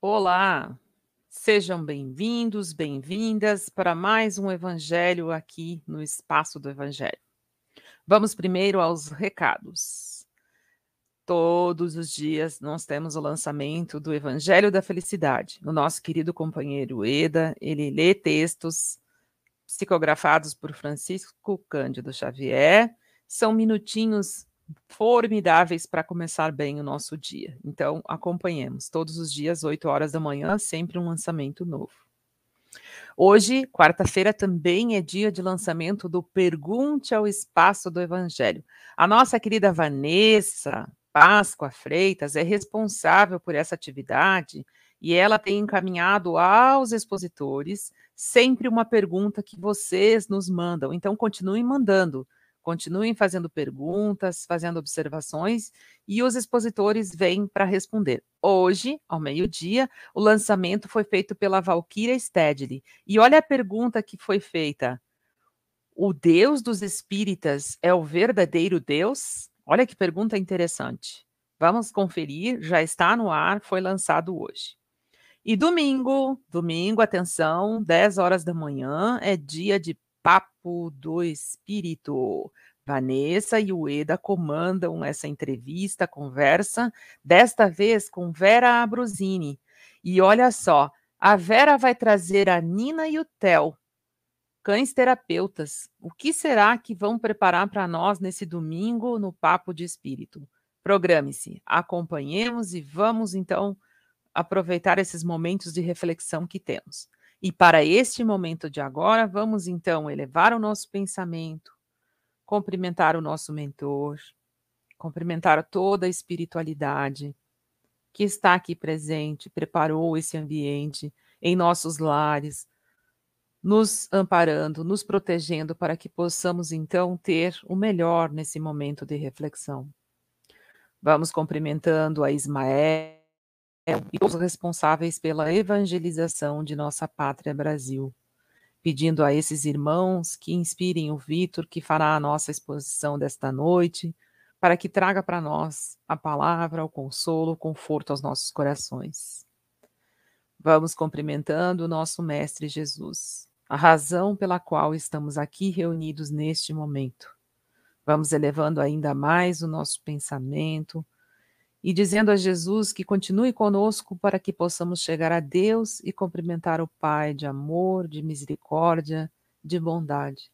Olá, sejam bem-vindos, bem-vindas para mais um Evangelho aqui no Espaço do Evangelho. Vamos primeiro aos recados. Todos os dias nós temos o lançamento do Evangelho da Felicidade. O nosso querido companheiro Eda, ele lê textos psicografados por Francisco Cândido Xavier. São minutinhos formidáveis para começar bem o nosso dia. Então, acompanhemos todos os dias, 8 horas da manhã, sempre um lançamento novo. Hoje, quarta-feira, também é dia de lançamento do Pergunte ao Espaço do Evangelho. A nossa querida Vanessa Páscoa Freitas é responsável por essa atividade e ela tem encaminhado aos expositores sempre uma pergunta que vocês nos mandam. Então, continuem mandando Continuem fazendo perguntas, fazendo observações e os expositores vêm para responder. Hoje, ao meio-dia, o lançamento foi feito pela Valkyria Stedley. E olha a pergunta que foi feita: O Deus dos espíritas é o verdadeiro Deus? Olha que pergunta interessante. Vamos conferir, já está no ar, foi lançado hoje. E domingo, domingo, atenção, 10 horas da manhã, é dia de Papo do Espírito. Vanessa e o Eda comandam essa entrevista, conversa, desta vez com Vera Abruzini. E olha só, a Vera vai trazer a Nina e o Theo, cães terapeutas. O que será que vão preparar para nós nesse domingo no Papo de Espírito? Programe-se, acompanhemos e vamos então aproveitar esses momentos de reflexão que temos. E para este momento de agora, vamos então elevar o nosso pensamento, cumprimentar o nosso mentor, cumprimentar toda a espiritualidade que está aqui presente, preparou esse ambiente em nossos lares, nos amparando, nos protegendo para que possamos então ter o melhor nesse momento de reflexão. Vamos cumprimentando a Ismael e os responsáveis pela evangelização de nossa pátria Brasil, pedindo a esses irmãos que inspirem o Vitor, que fará a nossa exposição desta noite, para que traga para nós a palavra, o consolo, o conforto aos nossos corações. Vamos cumprimentando o nosso Mestre Jesus, a razão pela qual estamos aqui reunidos neste momento. Vamos elevando ainda mais o nosso pensamento, e dizendo a Jesus que continue conosco para que possamos chegar a Deus e cumprimentar o Pai de amor, de misericórdia, de bondade,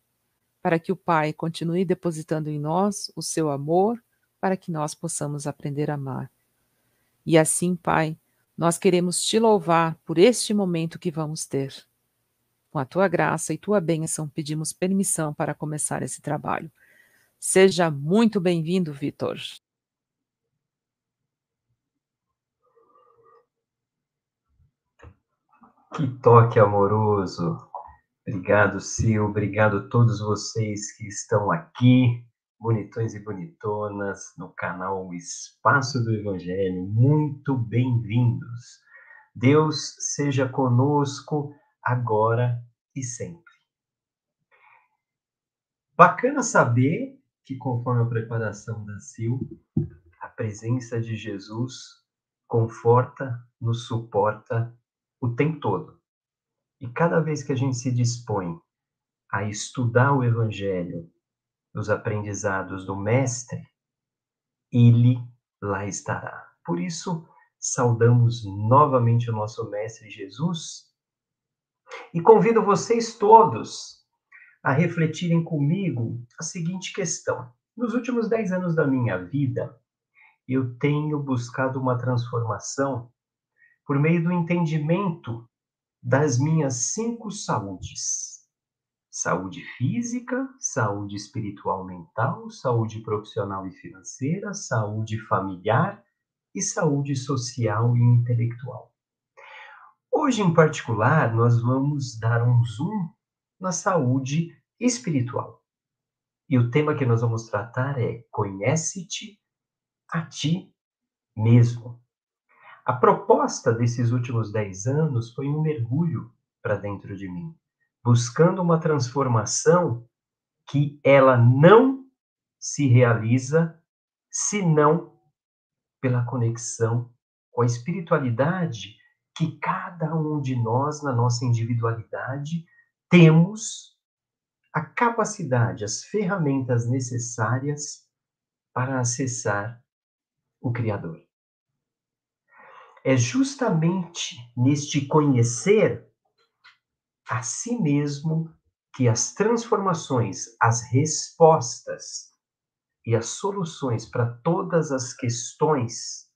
para que o Pai continue depositando em nós o seu amor, para que nós possamos aprender a amar. E assim, Pai, nós queremos te louvar por este momento que vamos ter. Com a tua graça e tua bênção, pedimos permissão para começar esse trabalho. Seja muito bem-vindo, Vitor. Que toque amoroso. Obrigado, Sil. Obrigado a todos vocês que estão aqui, bonitões e bonitonas, no canal Espaço do Evangelho. Muito bem-vindos. Deus seja conosco agora e sempre. Bacana saber que, conforme a preparação da Sil, a presença de Jesus conforta, nos suporta o tempo todo. E cada vez que a gente se dispõe a estudar o Evangelho nos aprendizados do Mestre, ele lá estará. Por isso, saudamos novamente o nosso Mestre Jesus e convido vocês todos a refletirem comigo a seguinte questão. Nos últimos dez anos da minha vida, eu tenho buscado uma transformação por meio do entendimento das minhas cinco saúdes: saúde física, saúde espiritual mental, saúde profissional e financeira, saúde familiar e saúde social e intelectual. Hoje, em particular, nós vamos dar um zoom na saúde espiritual. E o tema que nós vamos tratar é Conhece-te a ti mesmo. A proposta desses últimos dez anos foi um mergulho para dentro de mim, buscando uma transformação que ela não se realiza senão pela conexão com a espiritualidade que cada um de nós, na nossa individualidade, temos a capacidade, as ferramentas necessárias para acessar o Criador. É justamente neste conhecer a si mesmo que as transformações, as respostas e as soluções para todas as questões,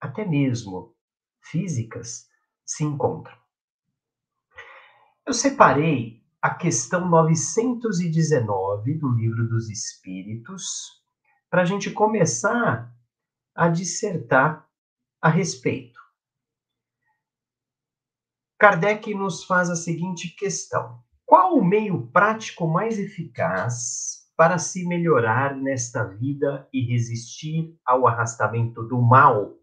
até mesmo físicas, se encontram. Eu separei a questão 919 do Livro dos Espíritos para a gente começar a dissertar a respeito. Kardec nos faz a seguinte questão: qual o meio prático mais eficaz para se melhorar nesta vida e resistir ao arrastamento do mal?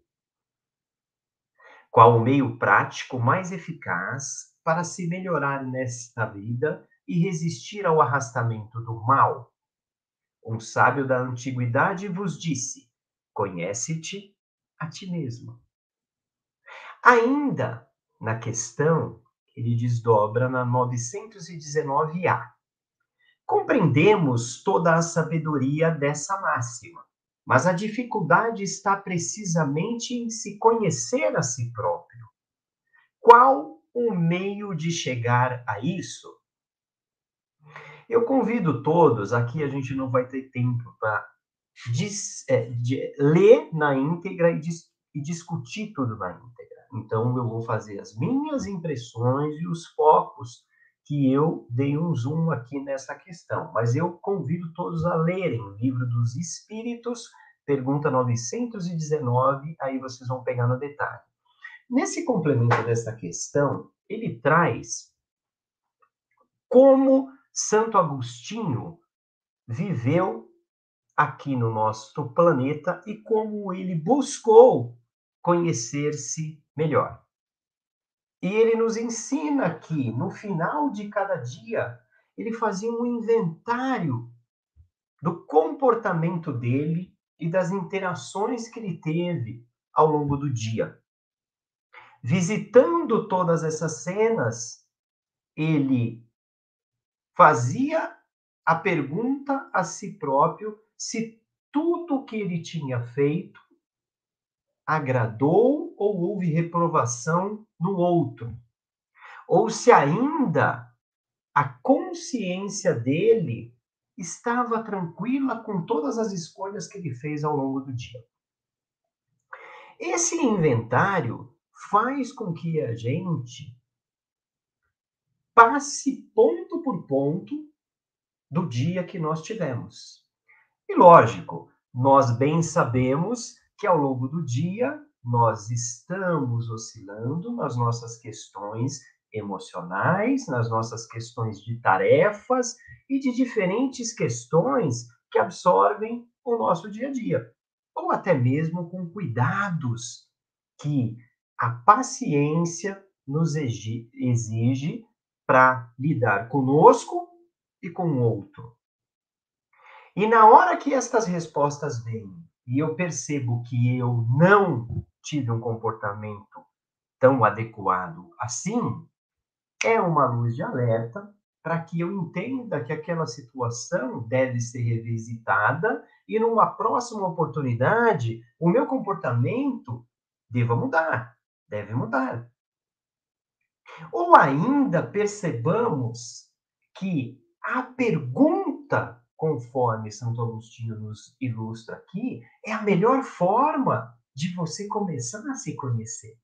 Qual o meio prático mais eficaz para se melhorar nesta vida e resistir ao arrastamento do mal? Um sábio da antiguidade vos disse: Conhece-te a ti mesmo. Ainda na questão, ele desdobra na 919A. Compreendemos toda a sabedoria dessa máxima, mas a dificuldade está precisamente em se conhecer a si próprio. Qual o meio de chegar a isso? Eu convido todos, aqui a gente não vai ter tempo para é, ler na íntegra e, dis, e discutir tudo na íntegra. Então, eu vou fazer as minhas impressões e os focos que eu dei um zoom aqui nessa questão. Mas eu convido todos a lerem o Livro dos Espíritos, pergunta 919, aí vocês vão pegar no detalhe. Nesse complemento dessa questão, ele traz como Santo Agostinho viveu aqui no nosso planeta e como ele buscou conhecer-se melhor. E ele nos ensina que, no final de cada dia, ele fazia um inventário do comportamento dele e das interações que ele teve ao longo do dia. Visitando todas essas cenas, ele fazia a pergunta a si próprio se tudo que ele tinha feito agradou ou houve reprovação no outro. Ou se ainda a consciência dele estava tranquila com todas as escolhas que ele fez ao longo do dia. Esse inventário faz com que a gente passe ponto por ponto do dia que nós tivemos. E lógico, nós bem sabemos que ao longo do dia nós estamos oscilando nas nossas questões emocionais, nas nossas questões de tarefas e de diferentes questões que absorvem o nosso dia a dia, ou até mesmo com cuidados que a paciência nos exige para lidar conosco e com o outro. E na hora que estas respostas vêm e eu percebo que eu não tive um comportamento tão adequado assim, é uma luz de alerta para que eu entenda que aquela situação deve ser revisitada e numa próxima oportunidade o meu comportamento deva mudar, deve mudar. Ou ainda percebamos que a pergunta conforme Santo Agostinho nos ilustra aqui, é a melhor forma de você começar a se conhecer.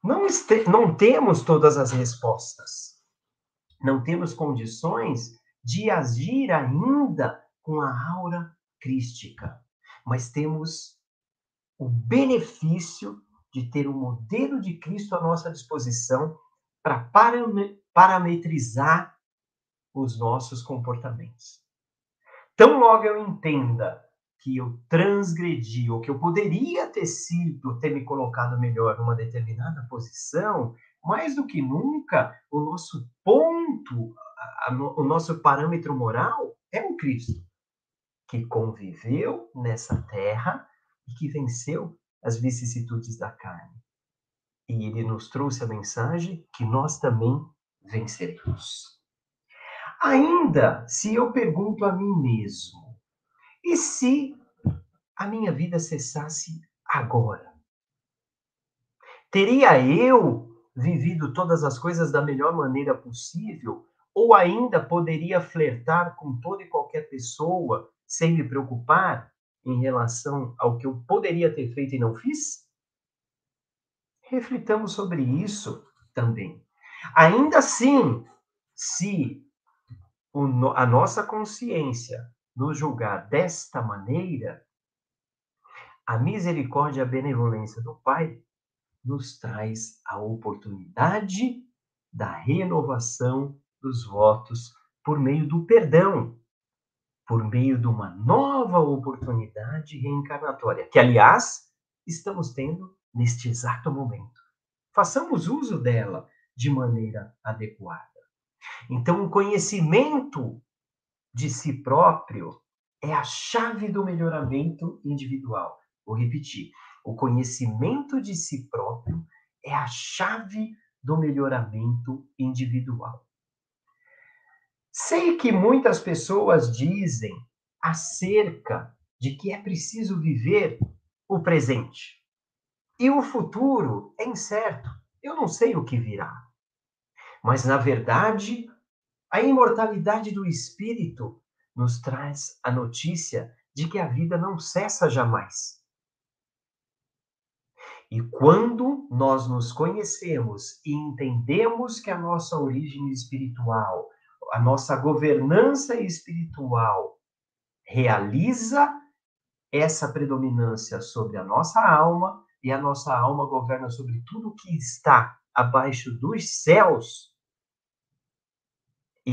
Não, não temos todas as respostas. Não temos condições de agir ainda com a aura crística, mas temos o benefício de ter o modelo de Cristo à nossa disposição para parametrizar os nossos comportamentos. Tão logo eu entenda que eu transgredi, ou que eu poderia ter sido, ter me colocado melhor numa determinada posição, mais do que nunca, o nosso ponto, a, a, o nosso parâmetro moral é o Cristo, que conviveu nessa terra e que venceu as vicissitudes da carne. E ele nos trouxe a mensagem que nós também venceremos. Ainda se eu pergunto a mim mesmo, e se a minha vida cessasse agora? Teria eu vivido todas as coisas da melhor maneira possível? Ou ainda poderia flertar com toda e qualquer pessoa sem me preocupar em relação ao que eu poderia ter feito e não fiz? Reflitamos sobre isso também. Ainda assim, se a nossa consciência nos julgar desta maneira, a misericórdia e a benevolência do Pai nos traz a oportunidade da renovação dos votos por meio do perdão, por meio de uma nova oportunidade reencarnatória, que, aliás, estamos tendo neste exato momento. Façamos uso dela de maneira adequada. Então, o conhecimento de si próprio é a chave do melhoramento individual. Vou repetir: o conhecimento de si próprio é a chave do melhoramento individual. Sei que muitas pessoas dizem acerca de que é preciso viver o presente. E o futuro é incerto. Eu não sei o que virá. Mas, na verdade, a imortalidade do espírito nos traz a notícia de que a vida não cessa jamais. E quando nós nos conhecemos e entendemos que a nossa origem espiritual, a nossa governança espiritual realiza essa predominância sobre a nossa alma e a nossa alma governa sobre tudo que está abaixo dos céus,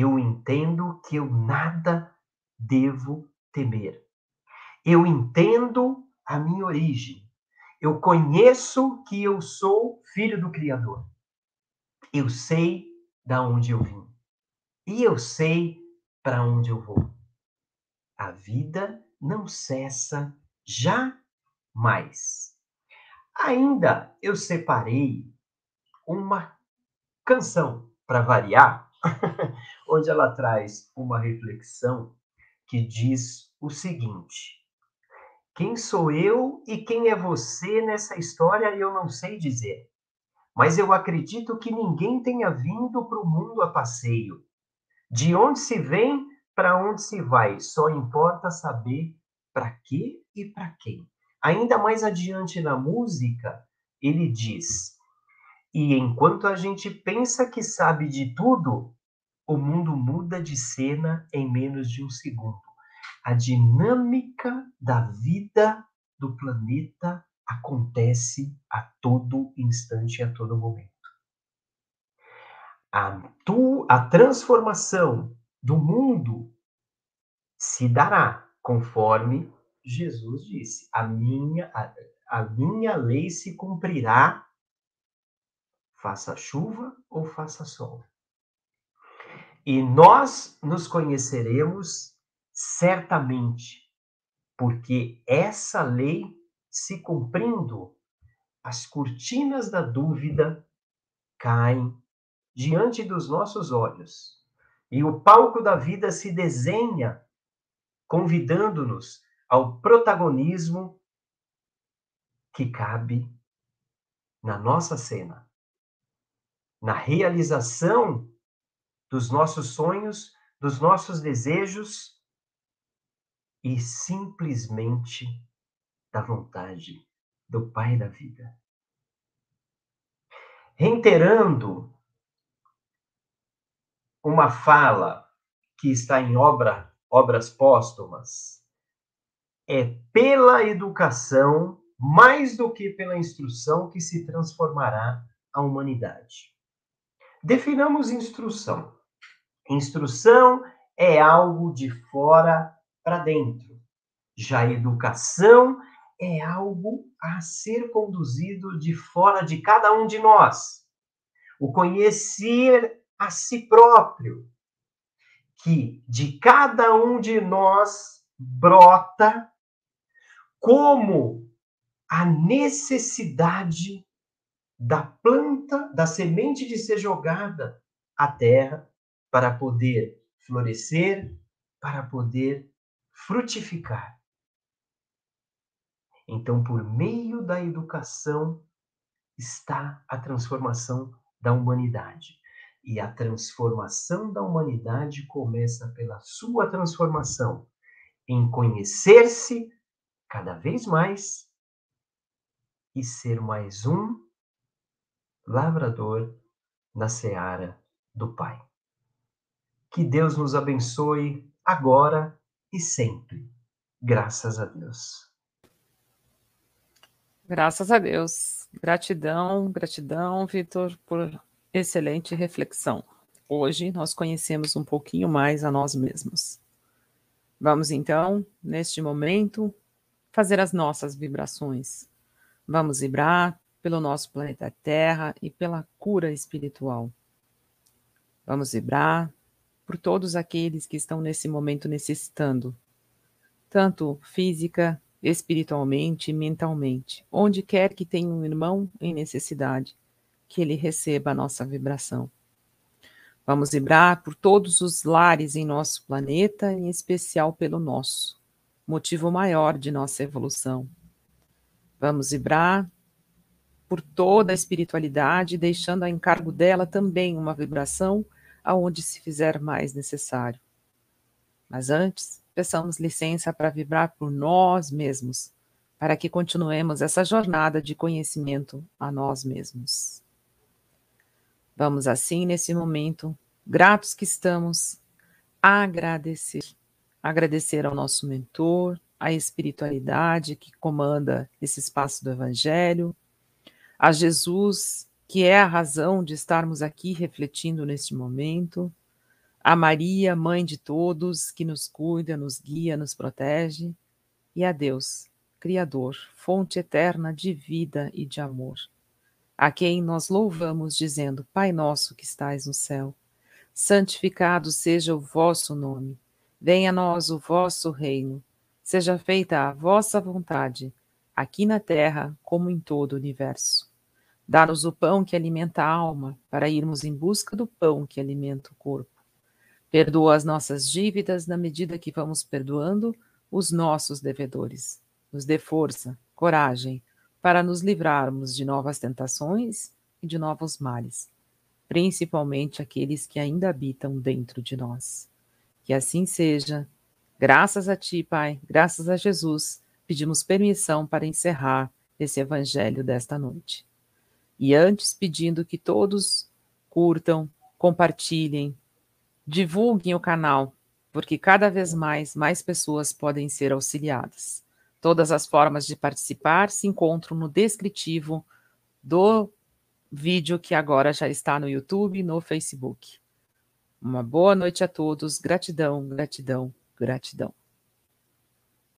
eu entendo que eu nada devo temer. Eu entendo a minha origem. Eu conheço que eu sou filho do Criador. Eu sei da onde eu vim. E eu sei para onde eu vou. A vida não cessa jamais. Ainda eu separei uma canção para variar onde ela traz uma reflexão que diz o seguinte: Quem sou eu e quem é você nessa história eu não sei dizer. Mas eu acredito que ninguém tenha vindo para o mundo a passeio. De onde se vem, para onde se vai, só importa saber para quê e para quem. Ainda mais adiante na música, ele diz: E enquanto a gente pensa que sabe de tudo, o mundo muda de cena em menos de um segundo. A dinâmica da vida do planeta acontece a todo instante, a todo momento. A, tu, a transformação do mundo se dará conforme Jesus disse: a minha, a, a minha lei se cumprirá, faça chuva ou faça sol. E nós nos conheceremos certamente, porque essa lei se cumprindo, as cortinas da dúvida caem diante dos nossos olhos. E o palco da vida se desenha, convidando-nos ao protagonismo que cabe na nossa cena, na realização dos nossos sonhos, dos nossos desejos e simplesmente da vontade do Pai da vida. Reiterando uma fala que está em obra, obras póstumas, é pela educação, mais do que pela instrução, que se transformará a humanidade. Definamos instrução. Instrução é algo de fora para dentro. Já educação é algo a ser conduzido de fora de cada um de nós. O conhecer a si próprio, que de cada um de nós brota como a necessidade da planta, da semente de ser jogada à terra para poder florescer, para poder frutificar. Então, por meio da educação, está a transformação da humanidade. E a transformação da humanidade começa pela sua transformação em conhecer-se cada vez mais e ser mais um lavrador na seara do Pai. Que Deus nos abençoe agora e sempre. Graças a Deus. Graças a Deus. Gratidão, gratidão, Vitor, por excelente reflexão. Hoje nós conhecemos um pouquinho mais a nós mesmos. Vamos então, neste momento, fazer as nossas vibrações. Vamos vibrar pelo nosso planeta Terra e pela cura espiritual. Vamos vibrar por todos aqueles que estão nesse momento necessitando, tanto física, espiritualmente e mentalmente, onde quer que tenha um irmão em necessidade, que ele receba a nossa vibração. Vamos vibrar por todos os lares em nosso planeta, em especial pelo nosso, motivo maior de nossa evolução. Vamos vibrar por toda a espiritualidade, deixando a encargo dela também uma vibração aonde se fizer mais necessário. Mas antes, peçamos licença para vibrar por nós mesmos, para que continuemos essa jornada de conhecimento a nós mesmos. Vamos assim, nesse momento, gratos que estamos, agradecer. Agradecer ao nosso mentor, à espiritualidade que comanda esse espaço do Evangelho, a Jesus, que é a razão de estarmos aqui refletindo neste momento, a Maria, mãe de todos, que nos cuida, nos guia, nos protege, e a Deus, Criador, fonte eterna de vida e de amor. A quem nós louvamos, dizendo: Pai nosso que estais no céu, santificado seja o vosso nome, venha a nós o vosso reino, seja feita a vossa vontade, aqui na terra como em todo o universo. Dá-nos o pão que alimenta a alma, para irmos em busca do pão que alimenta o corpo. Perdoa as nossas dívidas na medida que vamos perdoando os nossos devedores. Nos dê força, coragem, para nos livrarmos de novas tentações e de novos males, principalmente aqueles que ainda habitam dentro de nós. Que assim seja. Graças a Ti, Pai, graças a Jesus, pedimos permissão para encerrar esse evangelho desta noite. E antes, pedindo que todos curtam, compartilhem, divulguem o canal, porque cada vez mais mais pessoas podem ser auxiliadas. Todas as formas de participar se encontram no descritivo do vídeo que agora já está no YouTube e no Facebook. Uma boa noite a todos. Gratidão, gratidão, gratidão.